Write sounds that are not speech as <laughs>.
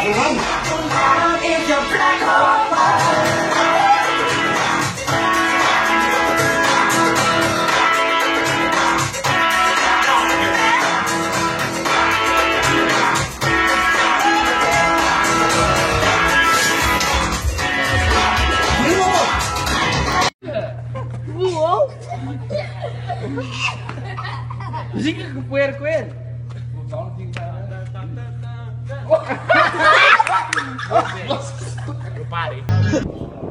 fucking home. een is your black hole. Zica. Your body. <laughs>